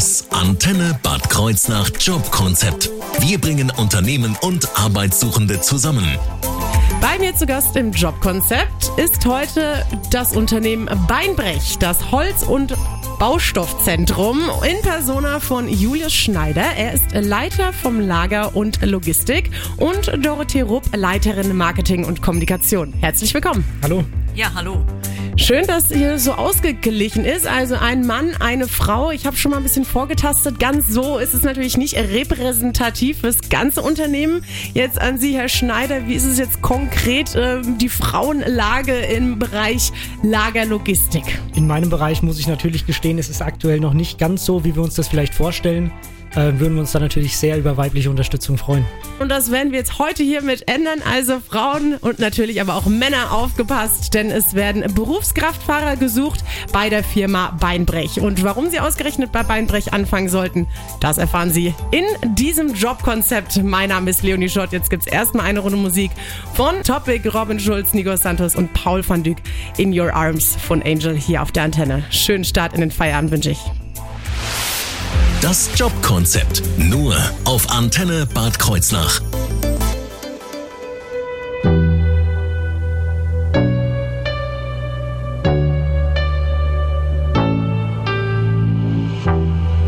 Das Antenne Bad Kreuznach Jobkonzept. Wir bringen Unternehmen und Arbeitssuchende zusammen. Bei mir zu Gast im Jobkonzept ist heute das Unternehmen Beinbrech, das Holz- und Baustoffzentrum in Persona von Julius Schneider. Er ist Leiter vom Lager und Logistik und Dorothee Rupp, Leiterin Marketing und Kommunikation. Herzlich willkommen. Hallo. Ja, hallo. Schön, dass hier so ausgeglichen ist. Also ein Mann, eine Frau. Ich habe schon mal ein bisschen vorgetastet. Ganz so ist es natürlich nicht repräsentativ für das ganze Unternehmen. Jetzt an Sie, Herr Schneider. Wie ist es jetzt konkret äh, die Frauenlage im Bereich Lagerlogistik? In meinem Bereich muss ich natürlich gestehen, es ist aktuell noch nicht ganz so, wie wir uns das vielleicht vorstellen äh, würden wir uns dann natürlich sehr über weibliche Unterstützung freuen. Und das werden wir jetzt heute hiermit ändern. Also Frauen und natürlich aber auch Männer aufgepasst, denn es werden Berufskraftfahrer gesucht bei der Firma Beinbrech. Und warum sie ausgerechnet bei Beinbrech anfangen sollten, das erfahren Sie in diesem Jobkonzept. Mein Name ist Leonie Schott. Jetzt gibt es erstmal eine Runde Musik von Topic, Robin Schulz, Nico Santos und Paul van Dyk in Your Arms von Angel hier auf der Antenne. Schönen Start in den Feierabend wünsche ich. Das Jobkonzept nur auf Antenne Bad Kreuznach.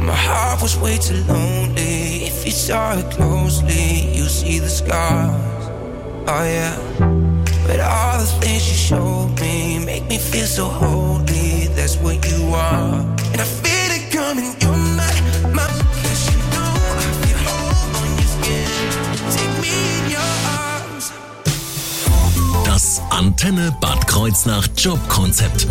My heart was way too lonely. If you saw it closely, you see the scars. Oh yeah. But all the things you showed me make me feel so holy. That's what you are. Antenne Bad Kreuznach Jobkonzept.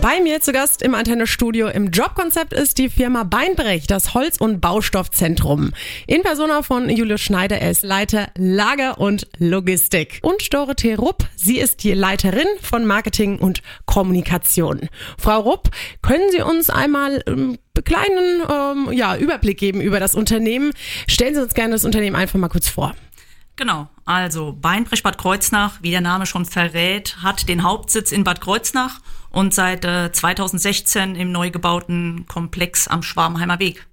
Bei mir zu Gast im Antennestudio im Jobkonzept ist die Firma Beinbrech, das Holz- und Baustoffzentrum. In Persona von Julius Schneider, er ist Leiter Lager und Logistik. Und Dorothee Rupp, sie ist die Leiterin von Marketing und Kommunikation. Frau Rupp, können Sie uns einmal ähm, kleinen ähm, ja, Überblick geben über das Unternehmen? Stellen Sie uns gerne das Unternehmen einfach mal kurz vor. Genau, also Beinbrech Bad Kreuznach, wie der Name schon verrät, hat den Hauptsitz in Bad Kreuznach und seit äh, 2016 im neu gebauten Komplex am Schwarmheimer Weg.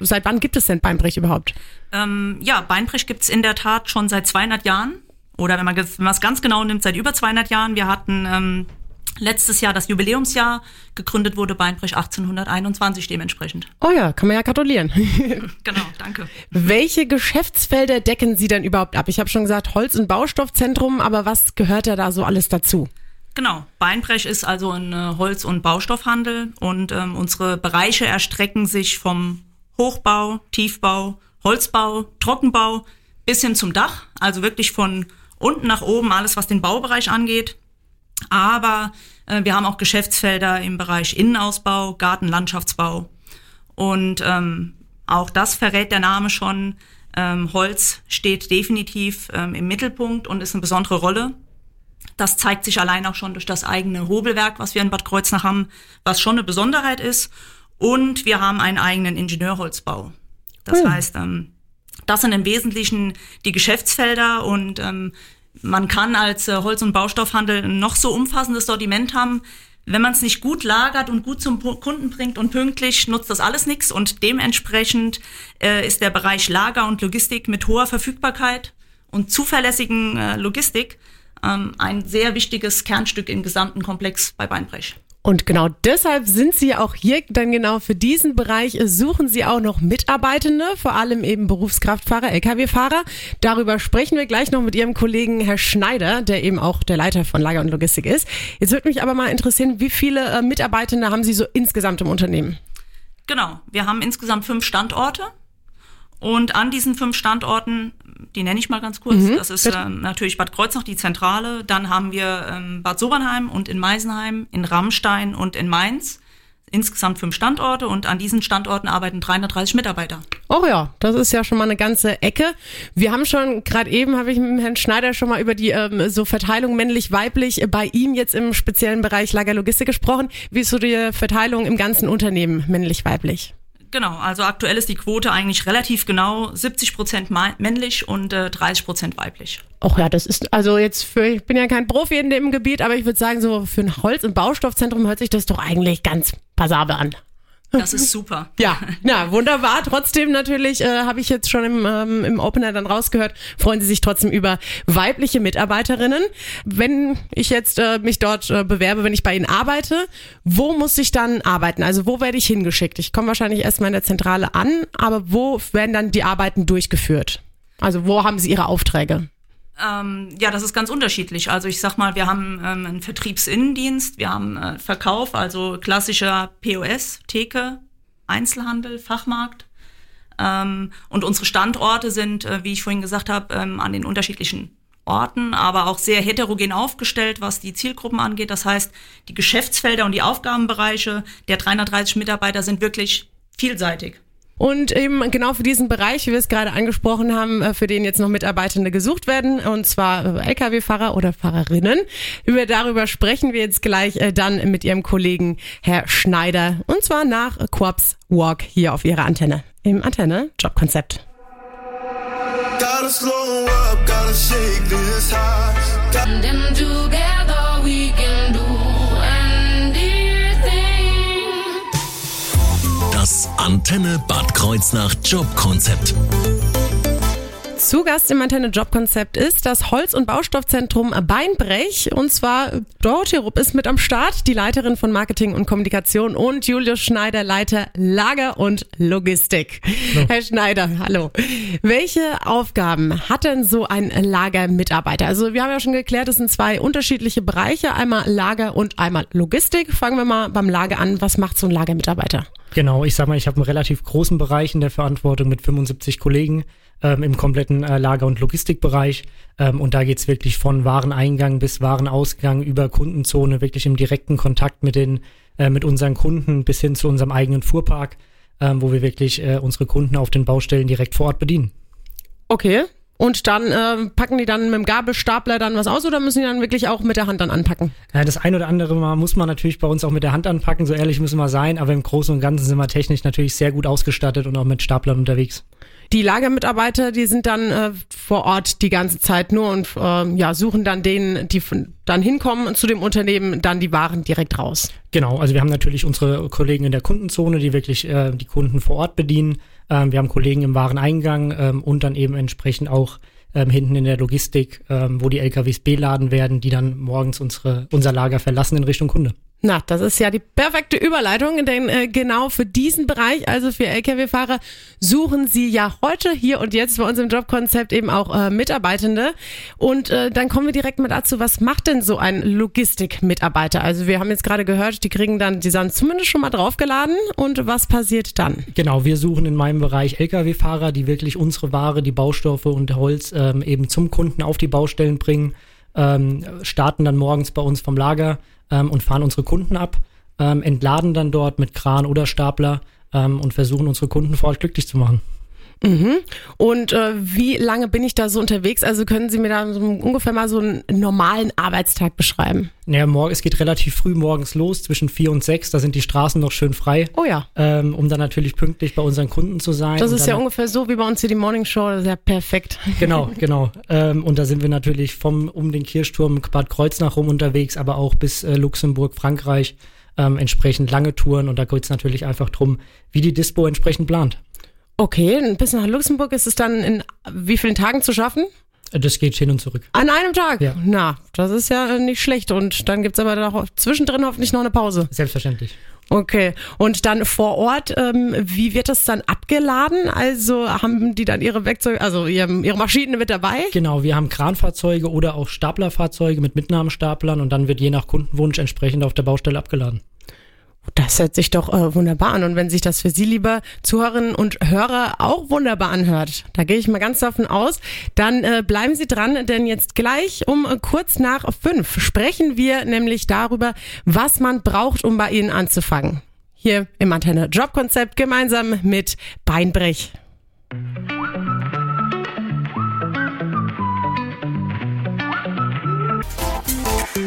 Seit wann gibt es denn Beinbrech überhaupt? Ähm, ja, Beinbrech gibt's in der Tat schon seit 200 Jahren. Oder wenn man ges- wenn man es ganz genau nimmt, seit über 200 Jahren. Wir hatten ähm, letztes Jahr das Jubiläumsjahr. Gegründet wurde Beinbrech 1821 dementsprechend. Oh ja, kann man ja gratulieren. Genau, danke. Welche Geschäftsfelder decken Sie denn überhaupt ab? Ich habe schon gesagt, Holz- und Baustoffzentrum, aber was gehört ja da so alles dazu? Genau, Beinbrech ist also ein äh, Holz- und Baustoffhandel und ähm, unsere Bereiche erstrecken sich vom Hochbau, Tiefbau, Holzbau, Trockenbau bis hin zum Dach, also wirklich von unten nach oben alles, was den Baubereich angeht. Aber äh, wir haben auch Geschäftsfelder im Bereich Innenausbau, Gartenlandschaftsbau und ähm, auch das verrät der Name schon. Ähm, Holz steht definitiv ähm, im Mittelpunkt und ist eine besondere Rolle. Das zeigt sich allein auch schon durch das eigene Hobelwerk, was wir in Bad Kreuznach haben, was schon eine Besonderheit ist. Und wir haben einen eigenen Ingenieurholzbau. Das Hm. heißt, ähm, das sind im Wesentlichen die Geschäftsfelder und ähm, man kann als äh, Holz- und Baustoffhandel noch so umfassendes Sortiment haben. Wenn man es nicht gut lagert und gut zum Kunden bringt und pünktlich, nutzt das alles nichts. Und dementsprechend äh, ist der Bereich Lager und Logistik mit hoher Verfügbarkeit und zuverlässigen äh, Logistik ähm, ein sehr wichtiges Kernstück im gesamten Komplex bei Beinbrech. Und genau deshalb sind Sie auch hier, dann genau für diesen Bereich äh, suchen Sie auch noch Mitarbeitende, vor allem eben Berufskraftfahrer, Lkw-Fahrer. Darüber sprechen wir gleich noch mit Ihrem Kollegen Herr Schneider, der eben auch der Leiter von Lager und Logistik ist. Jetzt würde mich aber mal interessieren, wie viele äh, Mitarbeitende haben Sie so insgesamt im Unternehmen? Genau, wir haben insgesamt fünf Standorte. Und an diesen fünf Standorten, die nenne ich mal ganz kurz, das ist ähm, natürlich Bad Kreuznach, die Zentrale. Dann haben wir ähm, Bad Sobernheim und in Meisenheim, in Rammstein und in Mainz. Insgesamt fünf Standorte und an diesen Standorten arbeiten 330 Mitarbeiter. Oh ja, das ist ja schon mal eine ganze Ecke. Wir haben schon, gerade eben habe ich mit Herrn Schneider schon mal über die ähm, so Verteilung männlich-weiblich bei ihm jetzt im speziellen Bereich Lagerlogistik gesprochen. Wie ist so die Verteilung im ganzen Unternehmen männlich-weiblich? Genau, also aktuell ist die Quote eigentlich relativ genau 70 Prozent männlich und äh, 30 Prozent weiblich. Ach ja, das ist also jetzt für, ich bin ja kein Profi in dem Gebiet, aber ich würde sagen, so für ein Holz- und Baustoffzentrum hört sich das doch eigentlich ganz passabel an. Das ist super. Ja, na wunderbar. Trotzdem natürlich äh, habe ich jetzt schon im, ähm, im Opener dann rausgehört, freuen Sie sich trotzdem über weibliche Mitarbeiterinnen. Wenn ich jetzt äh, mich dort äh, bewerbe, wenn ich bei Ihnen arbeite, wo muss ich dann arbeiten? Also wo werde ich hingeschickt? Ich komme wahrscheinlich erstmal in der Zentrale an, aber wo werden dann die Arbeiten durchgeführt? Also wo haben Sie Ihre Aufträge? Ähm, ja, das ist ganz unterschiedlich. Also ich sag mal, wir haben ähm, einen Vertriebsinnendienst, wir haben äh, Verkauf, also klassischer POS, Theke, Einzelhandel, Fachmarkt. Ähm, und unsere Standorte sind, äh, wie ich vorhin gesagt habe, ähm, an den unterschiedlichen Orten, aber auch sehr heterogen aufgestellt, was die Zielgruppen angeht. Das heißt, die Geschäftsfelder und die Aufgabenbereiche der 330 Mitarbeiter sind wirklich vielseitig. Und eben genau für diesen Bereich, wie wir es gerade angesprochen haben, äh, für den jetzt noch Mitarbeitende gesucht werden, und zwar äh, Lkw-Fahrer oder Fahrerinnen. Über darüber sprechen wir jetzt gleich äh, dann mit Ihrem Kollegen Herr Schneider, und zwar nach Corps Walk hier auf Ihrer Antenne im Antenne Jobkonzept. Gotta slow up, gotta shake this high. together Antenne Bad Kreuznach Jobkonzept. Zu Gast im Antenne Jobkonzept ist das Holz- und Baustoffzentrum Beinbrech. Und zwar Dorothee Rupp ist mit am Start, die Leiterin von Marketing und Kommunikation und Julius Schneider, Leiter Lager und Logistik. Hallo. Herr Schneider, hallo. Welche Aufgaben hat denn so ein Lagermitarbeiter? Also wir haben ja schon geklärt, es sind zwei unterschiedliche Bereiche, einmal Lager und einmal Logistik. Fangen wir mal beim Lager an. Was macht so ein Lagermitarbeiter? Genau, ich sag mal, ich habe einen relativ großen Bereich in der Verantwortung mit 75 Kollegen ähm, im kompletten äh, Lager- und Logistikbereich. Ähm, und da geht's wirklich von Wareneingang bis Warenausgang über Kundenzone, wirklich im direkten Kontakt mit den, äh, mit unseren Kunden bis hin zu unserem eigenen Fuhrpark, ähm, wo wir wirklich äh, unsere Kunden auf den Baustellen direkt vor Ort bedienen. Okay. Und dann äh, packen die dann mit dem Gabelstapler dann was aus oder müssen die dann wirklich auch mit der Hand dann anpacken? Ja, das ein oder andere Mal muss man natürlich bei uns auch mit der Hand anpacken, so ehrlich müssen wir sein, aber im Großen und Ganzen sind wir technisch natürlich sehr gut ausgestattet und auch mit Staplern unterwegs. Die Lagermitarbeiter, die sind dann äh, vor Ort die ganze Zeit nur und äh, ja, suchen dann denen, die dann hinkommen zu dem Unternehmen, dann die Waren direkt raus. Genau, also wir haben natürlich unsere Kollegen in der Kundenzone, die wirklich äh, die Kunden vor Ort bedienen. Ähm, wir haben Kollegen im Wareneingang ähm, und dann eben entsprechend auch ähm, hinten in der Logistik, ähm, wo die LKWs beladen werden, die dann morgens unsere, unser Lager verlassen in Richtung Kunde. Na, das ist ja die perfekte Überleitung, denn äh, genau für diesen Bereich, also für Lkw-Fahrer, suchen Sie ja heute hier und jetzt bei uns im Jobkonzept eben auch äh, Mitarbeitende. Und äh, dann kommen wir direkt mal dazu, was macht denn so ein Logistik-Mitarbeiter? Also wir haben jetzt gerade gehört, die kriegen dann, die sind zumindest schon mal draufgeladen und was passiert dann? Genau, wir suchen in meinem Bereich Lkw-Fahrer, die wirklich unsere Ware, die Baustoffe und Holz ähm, eben zum Kunden auf die Baustellen bringen, ähm, starten dann morgens bei uns vom Lager ähm, und fahren unsere Kunden ab, ähm, entladen dann dort mit Kran oder Stapler ähm, und versuchen unsere Kunden vor Ort glücklich zu machen. Mhm. Und äh, wie lange bin ich da so unterwegs? Also können Sie mir da so ungefähr mal so einen normalen Arbeitstag beschreiben? Naja, morgen, es geht relativ früh morgens los, zwischen vier und sechs. Da sind die Straßen noch schön frei. Oh ja. Ähm, um dann natürlich pünktlich bei unseren Kunden zu sein. Das ist ja ungefähr so wie bei uns hier die Morning Show. Das ist ja perfekt. Genau, genau. Ähm, und da sind wir natürlich vom um den Kirchturm Bad Kreuznach rum unterwegs, aber auch bis äh, Luxemburg, Frankreich. Ähm, entsprechend lange Touren und da geht es natürlich einfach drum, wie die Dispo entsprechend plant. Okay, bis nach Luxemburg ist es dann in wie vielen Tagen zu schaffen? Das geht hin und zurück. An einem Tag? Ja. Na, das ist ja nicht schlecht. Und dann gibt's aber noch zwischendrin hoffentlich noch eine Pause. Selbstverständlich. Okay. Und dann vor Ort, ähm, wie wird das dann abgeladen? Also haben die dann ihre Werkzeuge, also ihre, ihre Maschinen mit dabei? Genau, wir haben Kranfahrzeuge oder auch Staplerfahrzeuge mit Mitnahmestaplern und dann wird je nach Kundenwunsch entsprechend auf der Baustelle abgeladen. Das hört sich doch äh, wunderbar an. Und wenn sich das für Sie, liebe Zuhörerinnen und Hörer, auch wunderbar anhört, da gehe ich mal ganz davon aus, dann äh, bleiben Sie dran, denn jetzt gleich um äh, kurz nach fünf sprechen wir nämlich darüber, was man braucht, um bei Ihnen anzufangen. Hier im Antenne Jobkonzept gemeinsam mit Beinbrech.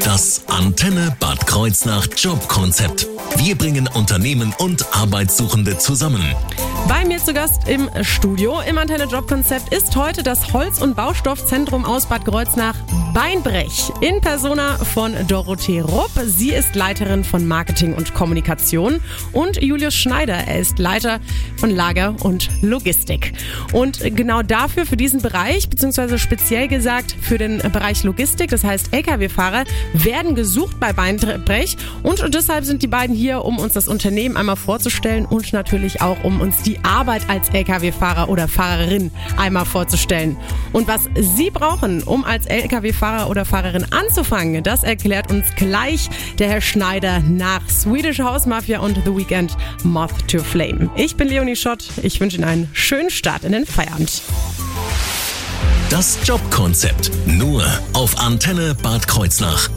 Das Antenne Bad Kreuznach Jobkonzept. Wir bringen Unternehmen und Arbeitssuchende zusammen. Bei mir zu Gast im Studio im Antenne Jobkonzept ist heute das Holz- und Baustoffzentrum aus Bad Kreuznach Beinbrech in Persona von Dorothee Rupp. Sie ist Leiterin von Marketing und Kommunikation und Julius Schneider, er ist Leiter von Lager und Logistik. Und genau dafür, für diesen Bereich, beziehungsweise speziell gesagt für den Bereich Logistik, das heißt Lkw-Fahrer, werden gesucht bei Beinbrech und deshalb sind die beiden hier, um uns das Unternehmen einmal vorzustellen und natürlich auch, um uns die Arbeit als Lkw-Fahrer oder Fahrerin einmal vorzustellen. Und was Sie brauchen, um als Lkw-Fahrer oder Fahrerin anzufangen, das erklärt uns gleich der Herr Schneider nach Swedish House Mafia und The Weekend Moth to Flame. Ich bin Leonie Schott. Ich wünsche Ihnen einen schönen Start in den Feierabend. Das Jobkonzept nur auf Antenne Bad Kreuznach.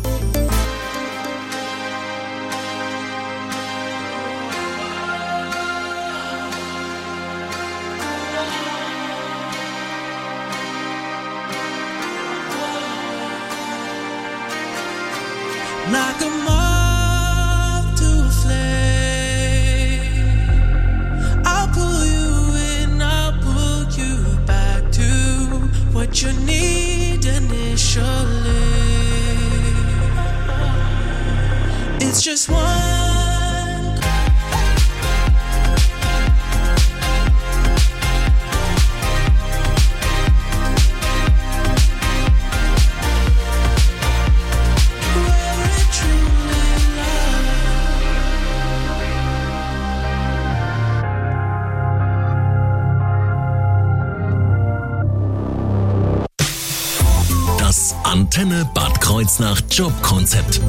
Antenne Bad Kreuznach Jobkonzept.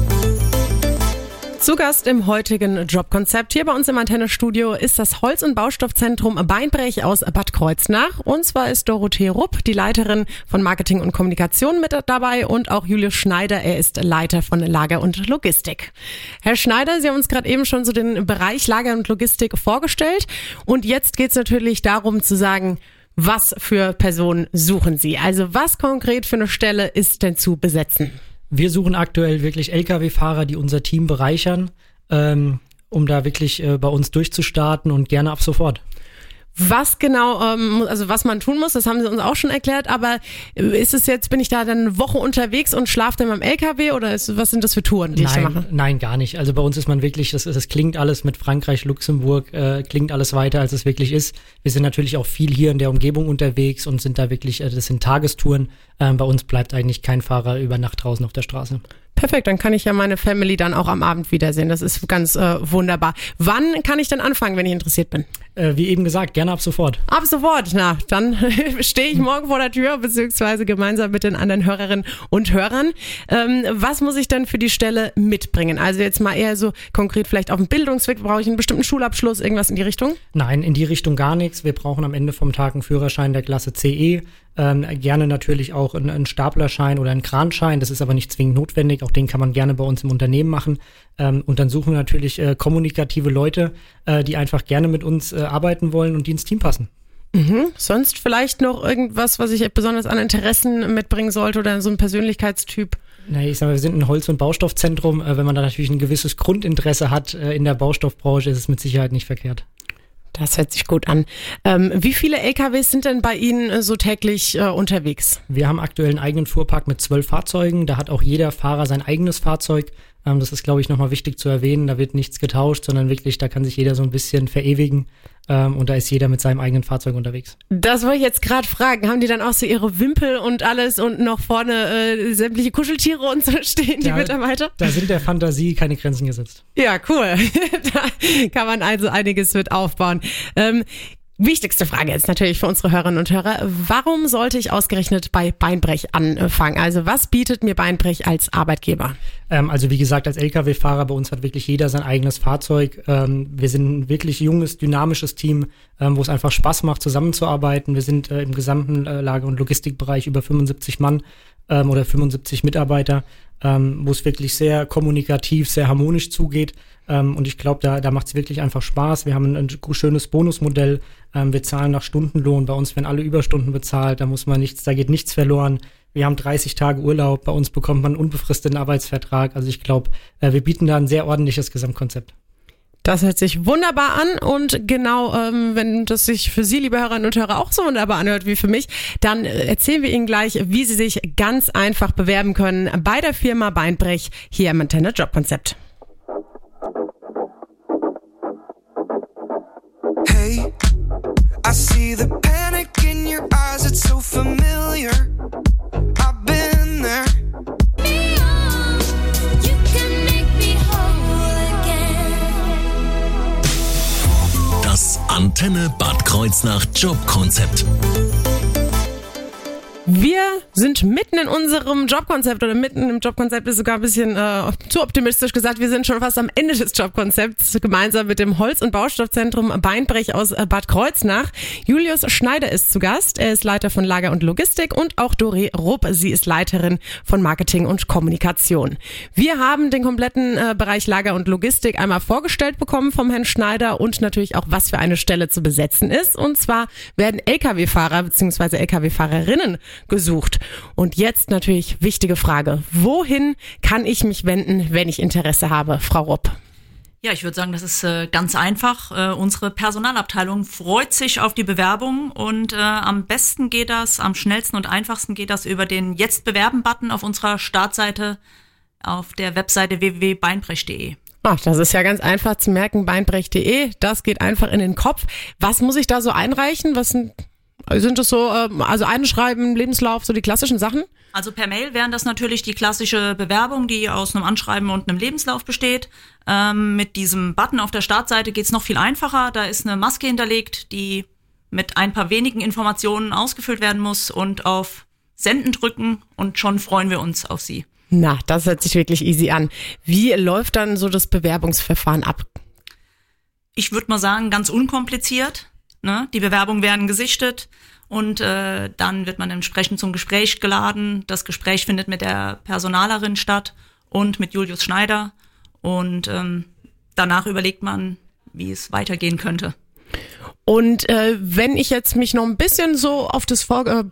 Zu Gast im heutigen Jobkonzept hier bei uns im Antenne-Studio ist das Holz- und Baustoffzentrum Beinbrech aus Bad Kreuznach. Und zwar ist Dorothee Rupp, die Leiterin von Marketing und Kommunikation mit dabei und auch Julius Schneider, er ist Leiter von Lager und Logistik. Herr Schneider, Sie haben uns gerade eben schon so den Bereich Lager und Logistik vorgestellt. Und jetzt geht es natürlich darum zu sagen, was für Personen suchen Sie? Also was konkret für eine Stelle ist denn zu besetzen? Wir suchen aktuell wirklich Lkw-Fahrer, die unser Team bereichern, ähm, um da wirklich äh, bei uns durchzustarten und gerne ab sofort. Was genau, ähm, also was man tun muss, das haben sie uns auch schon erklärt, aber ist es jetzt, bin ich da dann eine Woche unterwegs und schlafe dann beim LKW oder ist, was sind das für Touren, die ich da mache? Nein, nein, gar nicht. Also bei uns ist man wirklich, das, das klingt alles mit Frankreich, Luxemburg, äh, klingt alles weiter, als es wirklich ist. Wir sind natürlich auch viel hier in der Umgebung unterwegs und sind da wirklich, äh, das sind Tagestouren. Ähm, bei uns bleibt eigentlich kein Fahrer über Nacht draußen auf der Straße. Perfekt, dann kann ich ja meine Family dann auch am Abend wiedersehen. Das ist ganz äh, wunderbar. Wann kann ich dann anfangen, wenn ich interessiert bin? Äh, wie eben gesagt, gerne ab sofort. Ab sofort. Na, dann stehe ich morgen vor der Tür, beziehungsweise gemeinsam mit den anderen Hörerinnen und Hörern. Ähm, was muss ich denn für die Stelle mitbringen? Also jetzt mal eher so konkret vielleicht auf dem Bildungsweg. Brauche ich einen bestimmten Schulabschluss, irgendwas in die Richtung? Nein, in die Richtung gar nichts. Wir brauchen am Ende vom Tag einen Führerschein der Klasse CE. Ähm, gerne natürlich auch einen, einen Staplerschein oder einen Kranschein. Das ist aber nicht zwingend notwendig. Auch den kann man gerne bei uns im Unternehmen machen. Ähm, und dann suchen wir natürlich äh, kommunikative Leute, äh, die einfach gerne mit uns äh, arbeiten wollen und die ins Team passen. Sonst vielleicht noch irgendwas, was ich besonders an Interessen mitbringen sollte oder so ein Persönlichkeitstyp? Na, ich sag mal, wir sind ein Holz- und Baustoffzentrum. Äh, wenn man da natürlich ein gewisses Grundinteresse hat äh, in der Baustoffbranche, ist es mit Sicherheit nicht verkehrt. Das hört sich gut an. Ähm, wie viele LKWs sind denn bei Ihnen äh, so täglich äh, unterwegs? Wir haben aktuell einen eigenen Fuhrpark mit zwölf Fahrzeugen. Da hat auch jeder Fahrer sein eigenes Fahrzeug. Ähm, das ist, glaube ich, nochmal wichtig zu erwähnen. Da wird nichts getauscht, sondern wirklich, da kann sich jeder so ein bisschen verewigen. Ähm, und da ist jeder mit seinem eigenen Fahrzeug unterwegs. Das wollte ich jetzt gerade fragen. Haben die dann auch so ihre Wimpel und alles und noch vorne äh, sämtliche Kuscheltiere und so stehen, die Ja. Mitarbeiter? Da sind der Fantasie keine Grenzen gesetzt. Ja, cool. da kann man also einiges mit aufbauen. Ähm, Wichtigste Frage jetzt natürlich für unsere Hörerinnen und Hörer. Warum sollte ich ausgerechnet bei Beinbrech anfangen? Also was bietet mir Beinbrech als Arbeitgeber? Ähm, also wie gesagt, als Lkw-Fahrer bei uns hat wirklich jeder sein eigenes Fahrzeug. Ähm, wir sind ein wirklich junges, dynamisches Team, ähm, wo es einfach Spaß macht, zusammenzuarbeiten. Wir sind äh, im gesamten äh, Lager- und Logistikbereich über 75 Mann ähm, oder 75 Mitarbeiter, ähm, wo es wirklich sehr kommunikativ, sehr harmonisch zugeht. Ähm, und ich glaube, da, da macht es wirklich einfach Spaß. Wir haben ein, ein schönes Bonusmodell. Ähm, wir zahlen nach Stundenlohn. Bei uns werden alle Überstunden bezahlt. Da muss man nichts, da geht nichts verloren. Wir haben 30 Tage Urlaub. Bei uns bekommt man einen unbefristeten Arbeitsvertrag. Also ich glaube, äh, wir bieten da ein sehr ordentliches Gesamtkonzept. Das hört sich wunderbar an und genau, ähm, wenn das sich für Sie, liebe Hörerinnen und Hörer, auch so wunderbar anhört wie für mich, dann äh, erzählen wir Ihnen gleich, wie Sie sich ganz einfach bewerben können bei der Firma Beinbrech hier im Antenne Jobkonzept. Hey, I see the panic in your eyes, it's so familiar. I've been there. You can make me whole again. Das Antenne Bad Kreuznach Jobkonzept. Wir sind mitten in unserem Jobkonzept oder mitten im Jobkonzept ist sogar ein bisschen äh, zu optimistisch gesagt. Wir sind schon fast am Ende des Jobkonzepts gemeinsam mit dem Holz- und Baustoffzentrum Beinbrech aus äh, Bad Kreuznach. Julius Schneider ist zu Gast. Er ist Leiter von Lager und Logistik und auch Dore Rupp. Sie ist Leiterin von Marketing und Kommunikation. Wir haben den kompletten äh, Bereich Lager und Logistik einmal vorgestellt bekommen vom Herrn Schneider und natürlich auch, was für eine Stelle zu besetzen ist. Und zwar werden Lkw-Fahrer bzw. Lkw-Fahrerinnen gesucht. Und jetzt natürlich wichtige Frage. Wohin kann ich mich wenden, wenn ich Interesse habe, Frau Rupp? Ja, ich würde sagen, das ist äh, ganz einfach. Äh, unsere Personalabteilung freut sich auf die Bewerbung und äh, am besten geht das, am schnellsten und einfachsten geht das über den Jetzt bewerben-Button auf unserer Startseite auf der Webseite www.beinbrech.de. Ach, das ist ja ganz einfach zu merken, beinbrech.de. Das geht einfach in den Kopf. Was muss ich da so einreichen? Was sind, sind das so, ähm, also einschreiben, Lebenslauf, so die klassischen Sachen? Also per Mail wären das natürlich die klassische Bewerbung, die aus einem Anschreiben und einem Lebenslauf besteht. Ähm, mit diesem Button auf der Startseite geht's noch viel einfacher. Da ist eine Maske hinterlegt, die mit ein paar wenigen Informationen ausgefüllt werden muss und auf Senden drücken und schon freuen wir uns auf Sie. Na, das hört sich wirklich easy an. Wie läuft dann so das Bewerbungsverfahren ab? ich würde mal sagen, ganz unkompliziert. Ne? Die Bewerbungen werden gesichtet und äh, dann wird man entsprechend zum Gespräch geladen. Das Gespräch findet mit der Personalerin statt und mit Julius Schneider. Und ähm, danach überlegt man, wie es weitergehen könnte. Und äh, wenn ich jetzt mich noch ein bisschen so auf das Vor äh,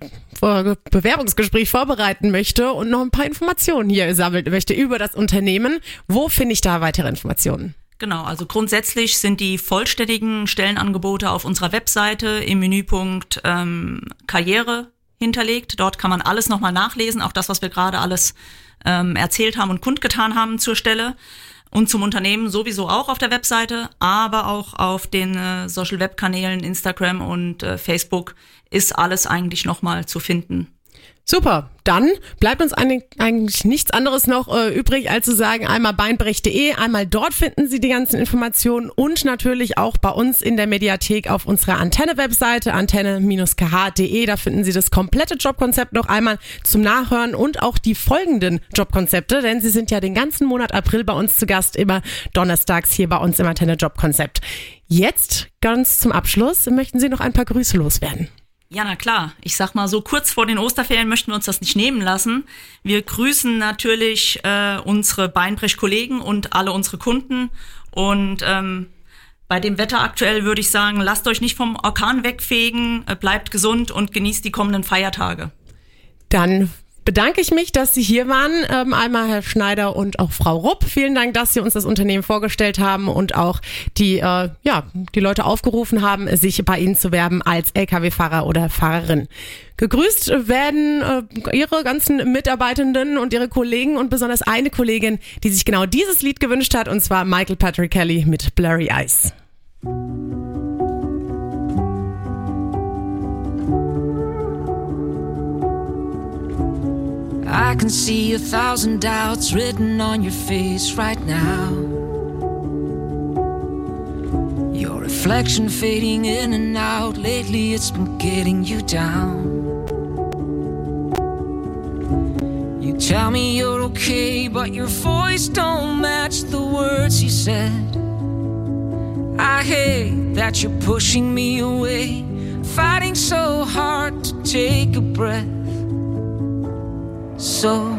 Bewerbungsgespräch vorbereiten möchte und noch ein paar Informationen hier sammeln möchte über das Unternehmen, wo finde ich da weitere Informationen? Genau, also grundsätzlich sind die vollständigen Stellenangebote auf unserer Webseite im Menüpunkt ähm, Karriere hinterlegt. Dort kann man alles nochmal nachlesen, auch das, was wir gerade alles ähm, erzählt haben und kundgetan haben zur Stelle. Und zum Unternehmen sowieso auch auf der Webseite, aber auch auf den äh, Social Web Kanälen Instagram und äh, Facebook ist alles eigentlich nochmal zu finden. Super, dann bleibt uns eigentlich nichts anderes noch äh, übrig, als zu sagen, einmal beinbrech.de, einmal dort finden Sie die ganzen Informationen und natürlich auch bei uns in der Mediathek auf unserer Antenne-Webseite, antenne-kh.de, da finden Sie das komplette Jobkonzept noch einmal zum Nachhören und auch die folgenden Jobkonzepte, denn Sie sind ja den ganzen Monat April bei uns zu Gast, immer donnerstags hier bei uns im Antenne Jobkonzept. Jetzt, ganz zum Abschluss, möchten Sie noch ein paar Grüße loswerden. Ja, na klar. Ich sag mal, so kurz vor den Osterferien möchten wir uns das nicht nehmen lassen. Wir grüßen natürlich äh, unsere Beinbrech-Kollegen und alle unsere Kunden. Und ähm, bei dem Wetter aktuell würde ich sagen, lasst euch nicht vom Orkan wegfegen, äh, bleibt gesund und genießt die kommenden Feiertage. Dann bedanke ich mich, dass Sie hier waren. Ähm, einmal Herr Schneider und auch Frau Rupp. Vielen Dank, dass Sie uns das Unternehmen vorgestellt haben und auch die, äh, ja, die Leute aufgerufen haben, sich bei Ihnen zu werben als Lkw-Fahrer oder Fahrerin. Gegrüßt werden äh, Ihre ganzen Mitarbeitenden und Ihre Kollegen und besonders eine Kollegin, die sich genau dieses Lied gewünscht hat, und zwar Michael Patrick Kelly mit Blurry Eyes. I can see a thousand doubts written on your face right now. Your reflection fading in and out. Lately, it's been getting you down. You tell me you're okay, but your voice don't match the words you said. I hate that you're pushing me away, fighting so hard to take a breath. So,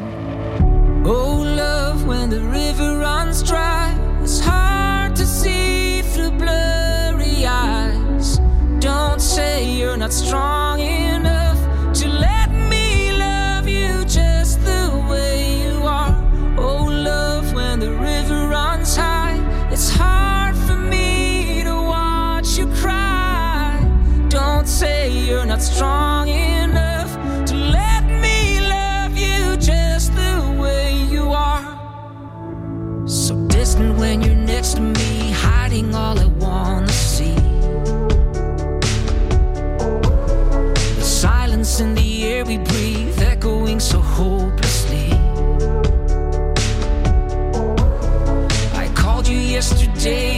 oh love, when the river runs dry, it's hard to see through blurry eyes. Don't say you're not strong enough DJ